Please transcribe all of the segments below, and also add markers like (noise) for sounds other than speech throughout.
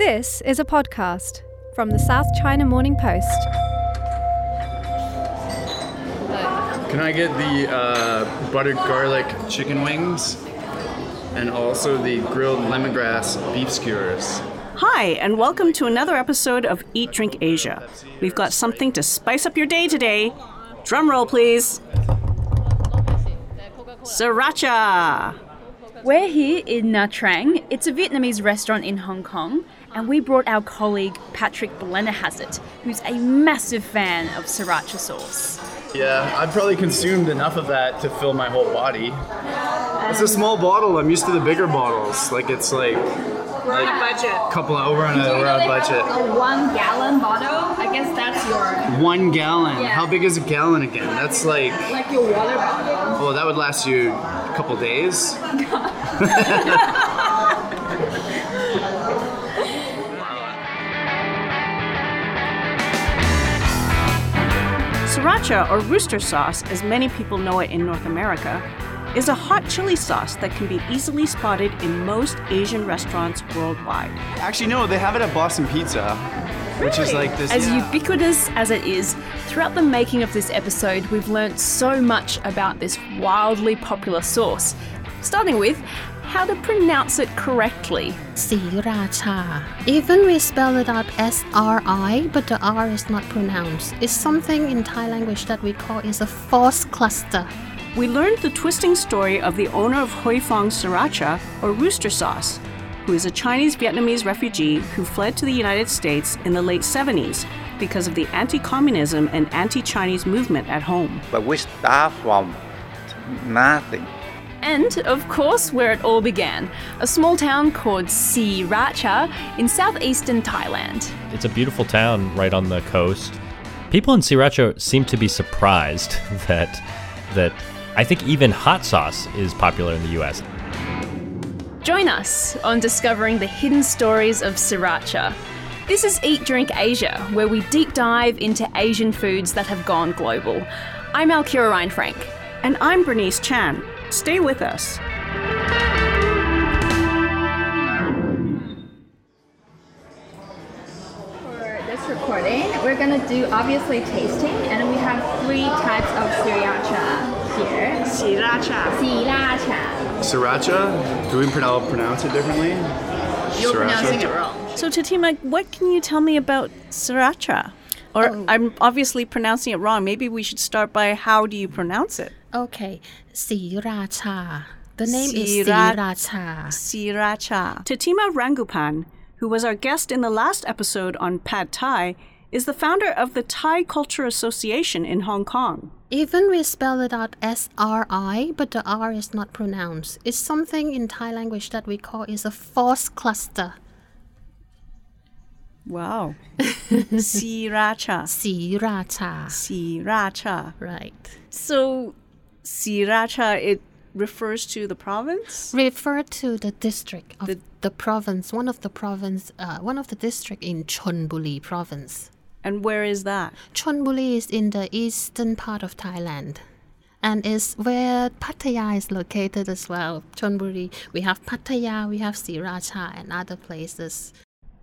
This is a podcast from the South China Morning Post. Can I get the uh, buttered garlic chicken wings and also the grilled lemongrass beef skewers? Hi, and welcome to another episode of Eat Drink Asia. We've got something to spice up your day today. Drum roll, please. Sriracha! We're here in Nha Trang. It's a Vietnamese restaurant in Hong Kong, and we brought our colleague Patrick Blennerhassett, who's a massive fan of sriracha sauce. Yeah, I've probably consumed enough of that to fill my whole body. It's a small bottle. I'm used to the bigger bottles. Like it's like We're on a budget. couple of over on a, we're on a budget. A one gallon bottle. I guess that's your One gallon. Yeah. How big is a gallon again? That's like like your water bottle. oh, that would last you a couple days. (laughs) (laughs) Sriracha, or rooster sauce, as many people know it in North America, is a hot chili sauce that can be easily spotted in most Asian restaurants worldwide. Actually, no, they have it at Boston Pizza, which is like this. As yeah. ubiquitous as it is, throughout the making of this episode, we've learned so much about this wildly popular sauce. Starting with how to pronounce it correctly. Sriracha. Even we spell it out S R I, but the R is not pronounced. It's something in Thai language that we call is a false cluster. We learned the twisting story of the owner of Huy Fong Sriracha, or rooster sauce, who is a Chinese Vietnamese refugee who fled to the United States in the late 70s because of the anti communism and anti Chinese movement at home. but we start from nothing. And, of course, where it all began a small town called Sriracha in southeastern Thailand. It's a beautiful town right on the coast. People in Sriracha seem to be surprised (laughs) that that I think even hot sauce is popular in the US. Join us on discovering the hidden stories of Sriracha. This is Eat Drink Asia, where we deep dive into Asian foods that have gone global. I'm Alkira Reinfrank. And I'm Bernice Chan. Stay with us. For this recording, we're gonna do obviously tasting, and we have three types of sriracha here. Sriracha. Sriracha. Sriracha. Do we pronounce pronounce it differently? You're Sriracha? pronouncing it wrong. So, Tatima, what can you tell me about sriracha? Or oh. I'm obviously pronouncing it wrong. Maybe we should start by how do you pronounce it? Okay, Sriracha. The name is Sriracha. Sriracha. Sriracha. Tatima Rangupan, who was our guest in the last episode on Pad Thai, is the founder of the Thai Culture Association in Hong Kong. Even we spell it out S R I, but the R is not pronounced. It's something in Thai language that we call is a false cluster. Wow. (laughs) Sriracha. Sriracha. Sriracha. Right. So, Sriracha, it refers to the province? Refer to the district of The- the, province, one of the province, uh, one of the district in Chonburi province. And where is that? Chonburi is in the eastern part of Thailand. And is where Pattaya is located as well. Chonburi. We have Pattaya, we have Sriracha and other places.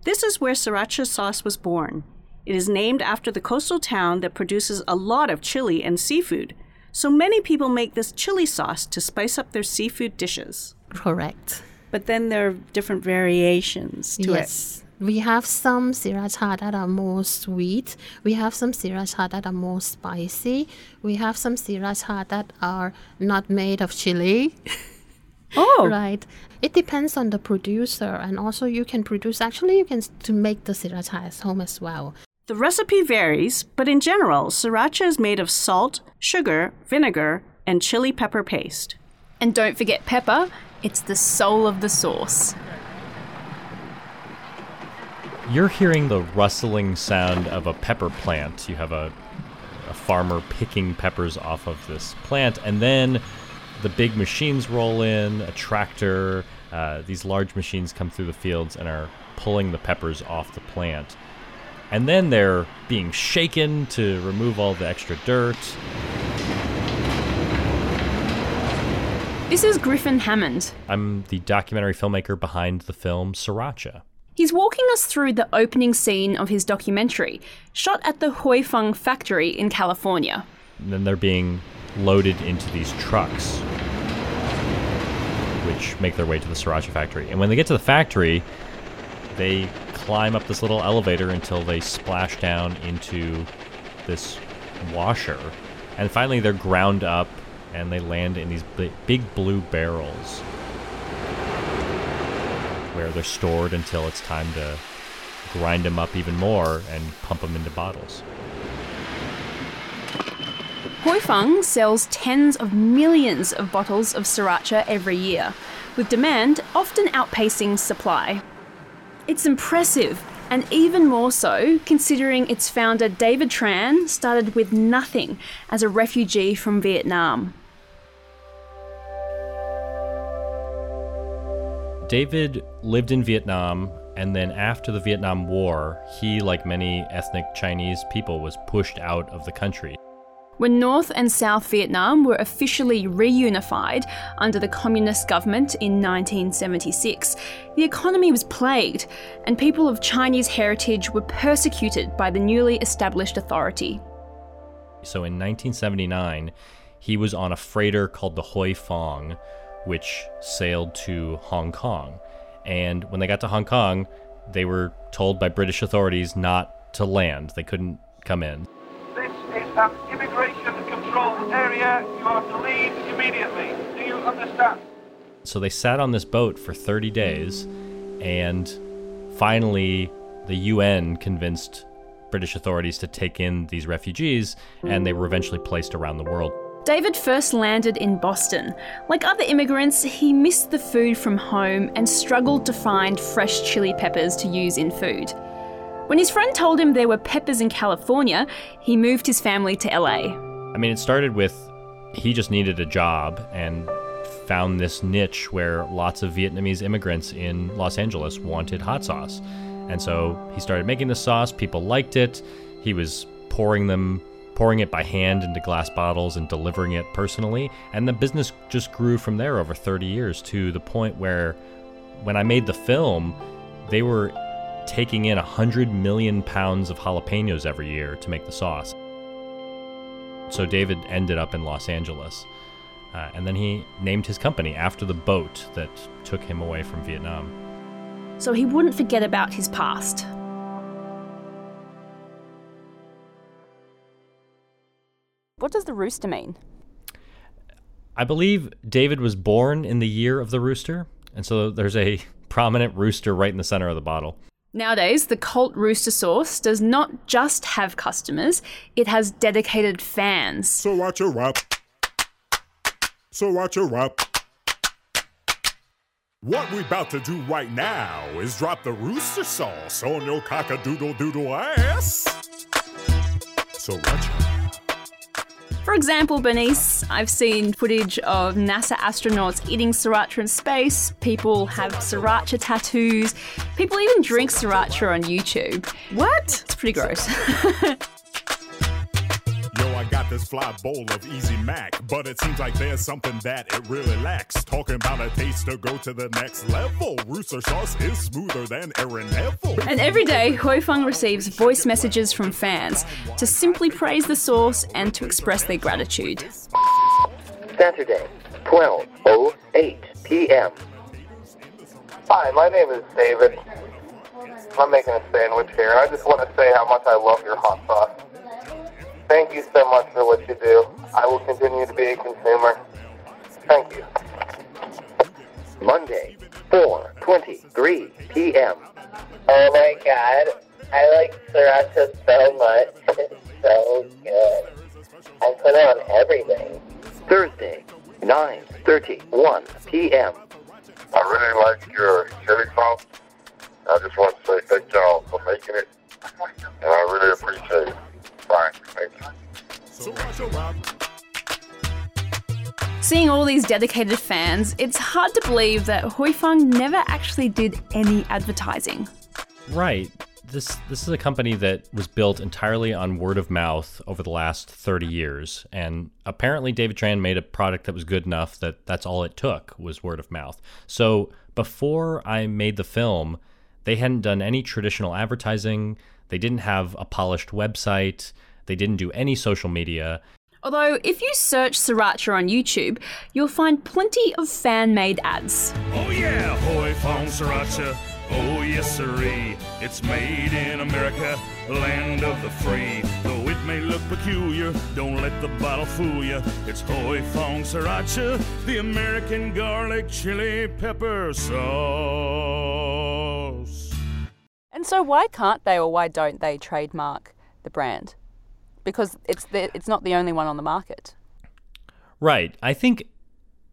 This is where sriracha sauce was born. It is named after the coastal town that produces a lot of chili and seafood. So many people make this chili sauce to spice up their seafood dishes. Correct. But then there are different variations to it. yes. We have some sriracha that are more sweet. We have some sriracha that are more spicy. We have some sriracha that are not made of chili. it. (laughs) Oh, Right. It depends on the producer, and also you can produce. Actually, you can to make the sriracha at home as well. The recipe varies, but in general, sriracha is made of salt, sugar, vinegar, and chili pepper paste. And don't forget pepper, it's the soul of the sauce. You're hearing the rustling sound of a pepper plant. You have a, a farmer picking peppers off of this plant, and then the big machines roll in, a tractor. Uh, these large machines come through the fields and are pulling the peppers off the plant. And then they're being shaken to remove all the extra dirt. This is Griffin Hammond. I'm the documentary filmmaker behind the film Sriracha. He's walking us through the opening scene of his documentary, shot at the Huy Fong factory in California. And then they're being loaded into these trucks, which make their way to the sriracha factory. And when they get to the factory, they climb up this little elevator until they splash down into this washer. And finally, they're ground up and they land in these big blue barrels where they're stored until it's time to grind them up even more and pump them into bottles. Huy Fong sells tens of millions of bottles of sriracha every year, with demand often outpacing supply. It's impressive, and even more so considering its founder David Tran started with nothing as a refugee from Vietnam. David lived in Vietnam, and then after the Vietnam War, he, like many ethnic Chinese people, was pushed out of the country. When North and South Vietnam were officially reunified under the communist government in 1976, the economy was plagued, and people of Chinese heritage were persecuted by the newly established authority. So in 1979, he was on a freighter called the Huey Fong, which sailed to Hong Kong. And when they got to Hong Kong, they were told by British authorities not to land. They couldn't come in an immigration control area. You are to leave immediately. Do you understand? So they sat on this boat for 30 days, and finally, the UN convinced British authorities to take in these refugees, and they were eventually placed around the world. David first landed in Boston. Like other immigrants, he missed the food from home and struggled to find fresh chili peppers to use in food. When his friend told him there were peppers in California, he moved his family to LA. I mean, it started with he just needed a job and found this niche where lots of Vietnamese immigrants in Los Angeles wanted hot sauce. And so he started making the sauce, people liked it. He was pouring them pouring it by hand into glass bottles and delivering it personally, and the business just grew from there over 30 years to the point where when I made the film, they were taking in 100 million pounds of jalapenos every year to make the sauce. So David ended up in Los Angeles. Uh, and then he named his company after the boat that took him away from Vietnam. So he wouldn't forget about his past. What does the rooster mean? I believe David was born in the year of the rooster, and so there's a (laughs) prominent rooster right in the center of the bottle. Nowadays, the cult rooster sauce does not just have customers, it has dedicated fans. So watch your rap. So watch your rap. What we about to do right now is drop the rooster sauce on your cock-a-doodle doodle ass. So watch your for example, Bernice, I've seen footage of NASA astronauts eating sriracha in space. People have sriracha tattoos. People even drink sriracha on YouTube. What? It's pretty gross. (laughs) I got this fly bowl of Easy Mac, but it seems like there's something that it really lacks. Talking about a taste to go to the next level. Rooster sauce is smoother than Aaron Neville. And every day, Huy Fong receives voice messages from fans to simply praise the sauce and to express their gratitude. Saturday, 12.08 p.m. Hi, my name is David. I'm making a sandwich here. I just want to say how much I love your hot sauce. Thank you so much for what you do. I will continue to be a consumer. Thank you. Monday, 4.23 p.m. Oh my god. I like sriracha so much. (laughs) It's so good. I put it on everything. Thursday, 9.31 p.m. I really like your chili sauce. I just want to say thank y'all for making it. And I really appreciate it. Seeing all these dedicated fans, it's hard to believe that Huy Fong never actually did any advertising. Right. This this is a company that was built entirely on word of mouth over the last 30 years and apparently David Tran made a product that was good enough that that's all it took was word of mouth. So before I made the film, They hadn't done any traditional advertising, they didn't have a polished website, they didn't do any social media. Although, if you search Sriracha on YouTube, you'll find plenty of fan made ads. Oh yeah, Huy Fong Sriracha. Oh yes, sirree. It's made in America, land of the free. Though it may look peculiar, don't let the bottle fool you. It's Huy Fong Sriracha, the American garlic chili pepper sauce. And so, why can't they or why don't they trademark the brand? Because it's the, it's not the only one on the market. Right. I think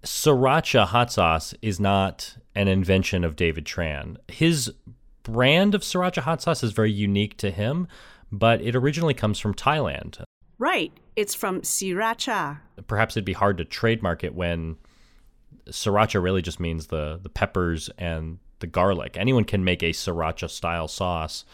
sriracha hot sauce is not an invention of David Tran. His brand of sriracha hot sauce is very unique to him, but it originally comes from Thailand. Right. It's from Sriracha. Perhaps it'd be hard to trademark it when sriracha really just means the the peppers and the garlic. Anyone can make a sriracha style sauce,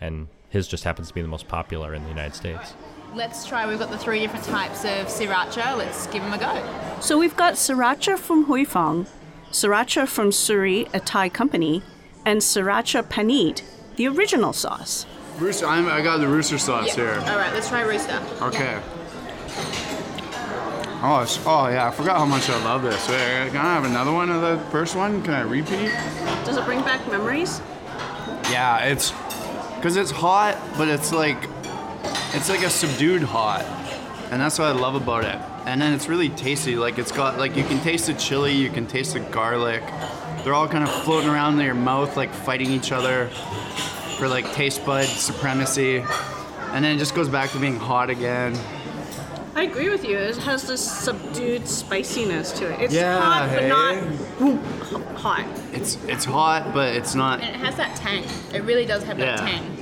and his just happens to be the most popular in the United States. Let's try. We've got the three different types of sriracha. Let's give them a go. So we've got Sriracha from Huy Fong, Sriracha from Suri, a Thai company, and Sriracha Panich, the original sauce. Rooster, I'm, I got the rooster sauce here. All right, let's try rooster. Okay. Oh, it's, oh yeah, I forgot how much I love this. Wait, can I have another one of the first one? Can I repeat? Does it bring back memories? Yeah, it's because it's hot, but it's like it's like a subdued hot, and that's what I love about it. And then it's really tasty. Like it's got like you can taste the chili, you can taste the garlic. They're all kind of floating around in your mouth, like fighting each other for like taste bud supremacy. And then it just goes back to being hot again. I agree with you. It has this subdued spiciness to it. It's Yeah, hot, hey? but not whoop, hot. It's it's hot, but it's not. And it has that tang. It really does have that tang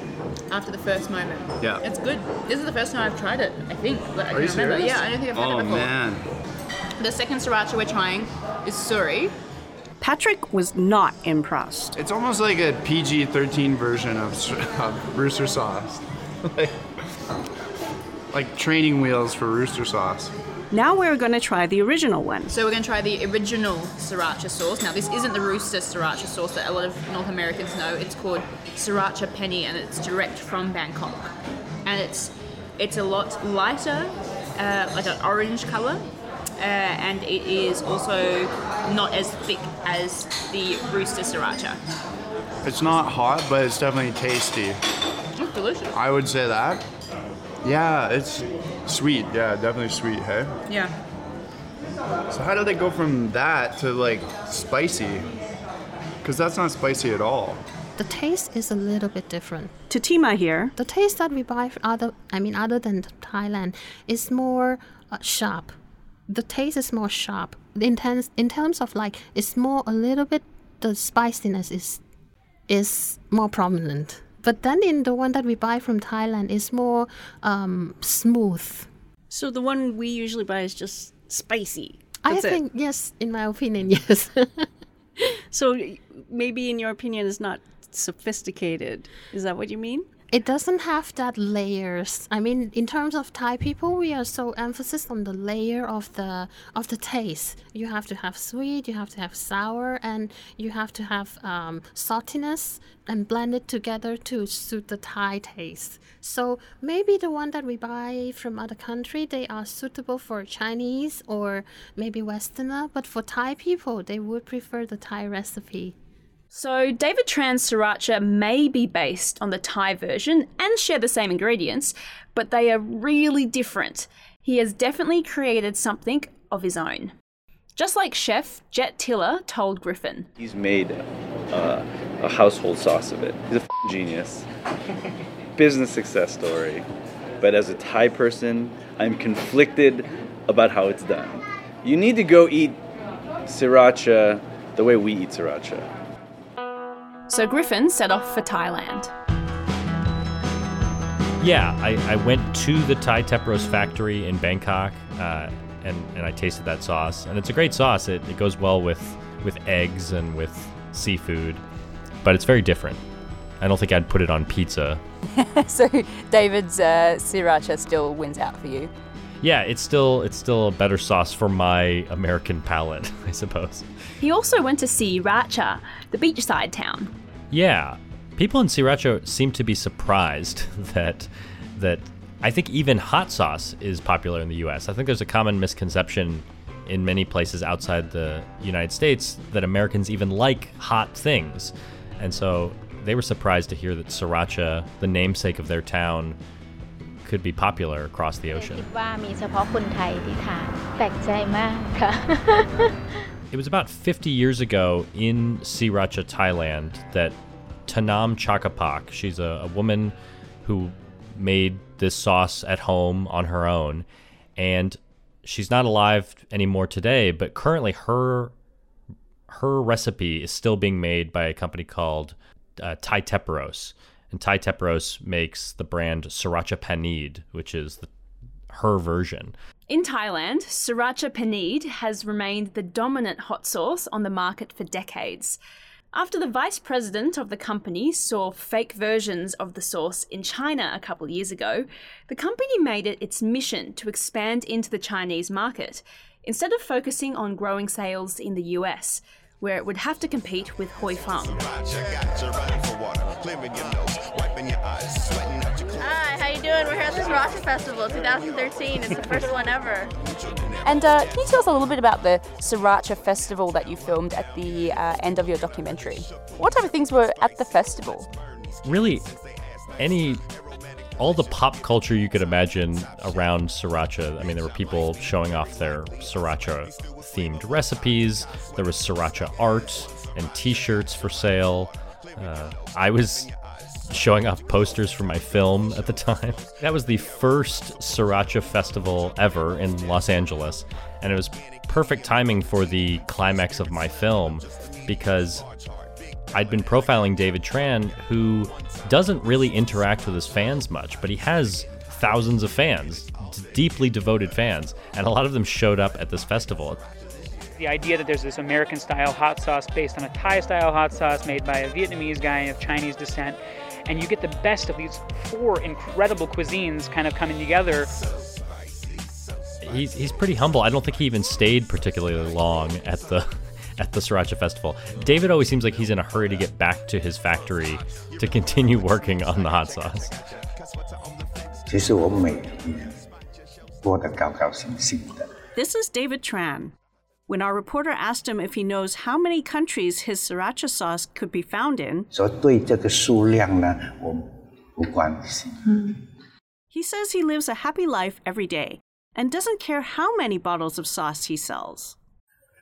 after the first moment. Yeah. It's good. This is the first time I've tried it, I think. But I Are can you remember. serious? Yeah, I don't think I've had oh, it before. man. The second sriracha we're trying is suri. Patrick was not impressed. It's almost like a PG-13 version of, of rooster sauce. (laughs) like, like training wheels for rooster sauce. Now we're going to try the original one. So we're going to try the original sriracha sauce. Now this isn't the rooster sriracha sauce that a lot of North Americans know. It's called sriracha penny, and it's direct from Bangkok. And it's it's a lot lighter, uh, like an orange color, uh, and it is also not as thick as the rooster sriracha. It's not hot, but it's definitely tasty. It's delicious. I would say that. Yeah, it's sweet. Yeah, definitely sweet. Hey. Yeah. So how do they go from that to like spicy? Because that's not spicy at all. The taste is a little bit different. Tatima here. The taste that we buy from other, I mean, other than Thailand, is more uh, sharp. The taste is more sharp. In terms, in terms of like, it's more a little bit. The spiciness is is more prominent. But then in the one that we buy from Thailand is more um, smooth. So the one we usually buy is just spicy. I That's it. think yes, in my opinion, (laughs) yes. So maybe in your opinion is not sophisticated. Is that what you mean? It doesn't have that layers. I mean, in terms of Thai people, we are so emphasis on the layer of the of the taste. You have to have sweet, you have to have sour, and you have to have um, saltiness and blend it together to suit the Thai taste. So maybe the one that we buy from other country, they are suitable for Chinese or maybe Westerner, but for Thai people, they would prefer the Thai recipe. So, David Tran's sriracha may be based on the Thai version and share the same ingredients, but they are really different. He has definitely created something of his own. Just like chef Jet Tila told Griffin. He's made uh, a household sauce of it. He's a f***ing genius. (laughs) Business success story. But as a Thai person, I'm conflicted about how it's done. You need to go eat sriracha the way we eat sriracha. So, Griffin set off for Thailand. Yeah, I, I went to the Thai Tepros factory in Bangkok, uh, and and I tasted that sauce, and it's a great sauce. It, it goes well with with eggs and with seafood, but it's very different. I don't think I'd put it on pizza. (laughs) so David's uh, sriracha still wins out for you. Yeah, it's still it's still a better sauce for my American palate, (laughs) I suppose. He also went to Sriracha, the beachside town. Yeah, People in Sriracha seem to be surprised (laughs) that that I think even hot sauce is popular in the US. I think there's a common misconception in many places outside the United States that Americans even like hot things. And so they were surprised to hear that Sriracha, the namesake of their town, could be popular across the ocean it was about 50 years ago in Sriracha, Thailand, that Thanom Chakkapak, she's a, a woman who made this sauce at home on her own. And she's not alive anymore today, but currently her her recipe is still being made by a company called uh, Thai Tepros. And Thai Tepros makes the brand Sriracha Panich, which is the, her version. In Thailand, Sriracha Panich has remained the dominant hot sauce on the market for decades. After the vice president of the company saw fake versions of the sauce in China a couple years ago, the company made it its mission to expand into the Chinese market, instead of focusing on growing sales in the US, where it would have to compete with Huy Fong. Hi, how you doing? We're here at the Sriracha Festival 2013. It's the first one ever. And uh, can you tell us a little bit about the Sriracha Festival that you filmed at the uh, end of your documentary? What type of things were at the festival? Really, any all the pop culture you could imagine around sriracha. I mean, there were people showing off their sriracha themed recipes. There was sriracha art and T-shirts for sale. Uh, I was showing off posters for my film at the (laughs) time. That was the first sriracha festival ever in Los Angeles, and it was perfect timing for the climax of my film because I'd been profiling David Tran, who doesn't really interact with his fans much, but he has thousands of fans, deeply devoted fans, and a lot of them showed up at this festival. The idea that there's this American style hot sauce based on a Thai style hot sauce made by a Vietnamese guy of Chinese descent, and you get the best of these four incredible cuisines kind of coming together. He's, he's pretty humble. I don't think he even stayed particularly long at the at the Sriracha Festival. David always seems like he's in a hurry to get back to his factory to continue working on the hot sauce. 其实我每天过得高高兴兴的。 This is David Tran. When our reporter asked him if he knows how many countries his sriracha sauce could be found in, 所以对这个数量呢，我不关心。 he says he lives a happy life every day and doesn't care how many bottles of sauce he sells.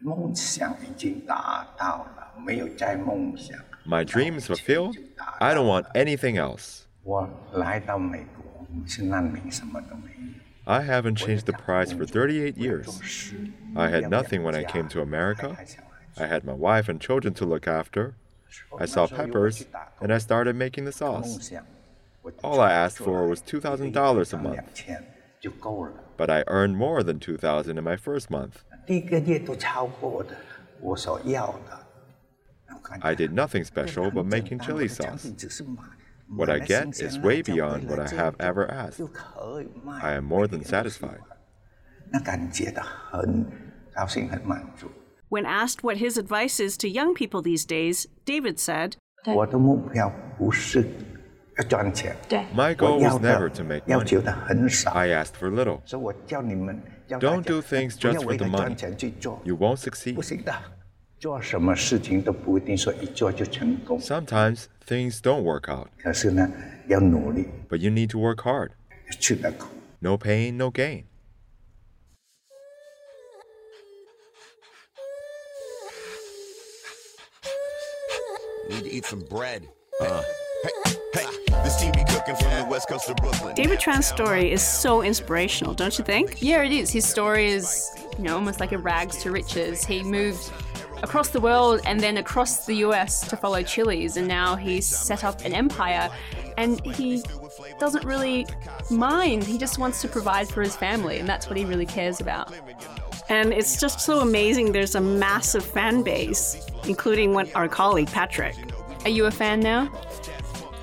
梦想已经达到了，没有再梦想。 My dreams fulfilled? I don't want anything else. 我来到美国是难民，什么都没有。 I haven't changed the price for 38 years. I had nothing when I came to America. I had my wife and children to look after. I saw peppers, and I started making the sauce. All I asked for was $2,000 a month, 就够了。 but I earned more than 2000 in my first month. 第一个月都超过的我所要的。 I did nothing special but making chili sauce. What I get is way beyond what I have ever asked. I am more than satisfied. 那感觉到很高兴，很满足。 When asked what his advice is to young people these days, David said, 我的目标不是要赚钱， My goal 我要 was 的 never to make 要求 money. 的很少， I asked for little. Don't do things just for the money. You won't succeed. Sometimes things don't work out. But you need to work hard. No pain, no gain. Need to eat some bread. Uh. Hey hey, this TV cooking from the west coast of Brooklyn. David Tran's story is so inspirational, don't you think? Yeah, it is. His story is, you know, almost like a rags to riches. He moved across the world and then across the US to follow Chili's, and now he's set up an empire. And he doesn't really mind. He just wants to provide for his family, and that's what he really cares about. And it's just so amazing. There's a massive fan base, including one, our colleague Patrick. Are you a fan now?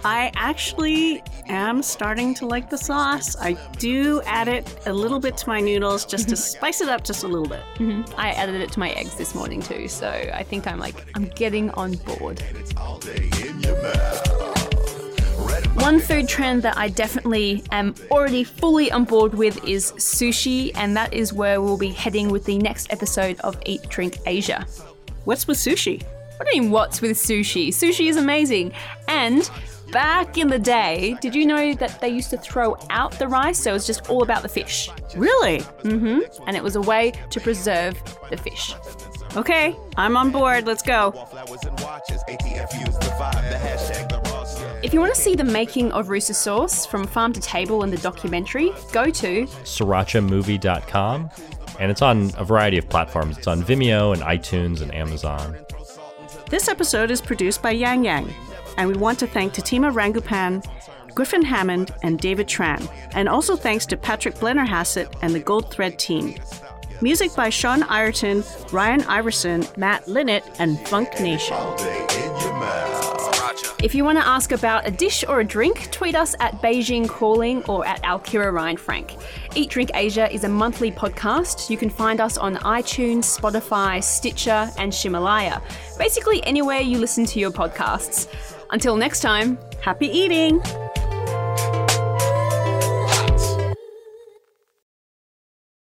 I actually am starting to like the sauce. I do add it a little bit to my noodles just to (laughs) spice it up just a little bit. hmm I added it to my eggs this morning too, so I think I'm like, I'm getting on board. All day in your mouth. One food trend that I definitely am already fully on board with is sushi, and that is where we'll be heading with the next episode of Eat Drink Asia. What's with sushi? What do you mean, what's with sushi? Sushi is amazing. And back in the day, did you know that they used to throw out the rice? So it was just all about the fish. Really? Mm hmm. And it was a way to preserve the fish. Okay, I'm on board. Let's go. If you want to see the making of Rooster Sauce from farm to table in the documentary, go to srirachamovie.com. And it's on a variety of platforms. It's on Vimeo and iTunes and Amazon. This episode is produced by Yang Yang, and we want to thank Tatima Rangupan, Griffin Hammond, and David Tran, and also thanks to Patrick Blennerhassett and the Goldthread team. Music by Sean Ireton, Ryan Iverson, Matt Linnett, and Funk Nation. If you want to ask about a dish or a drink, tweet us at Beijing Calling or at Alkira Reinfrank. Eat Drink Asia is a monthly podcast. You can find us on iTunes, Spotify, Stitcher, and Ximalaya. Basically, anywhere you listen to your podcasts. Until next time, happy eating!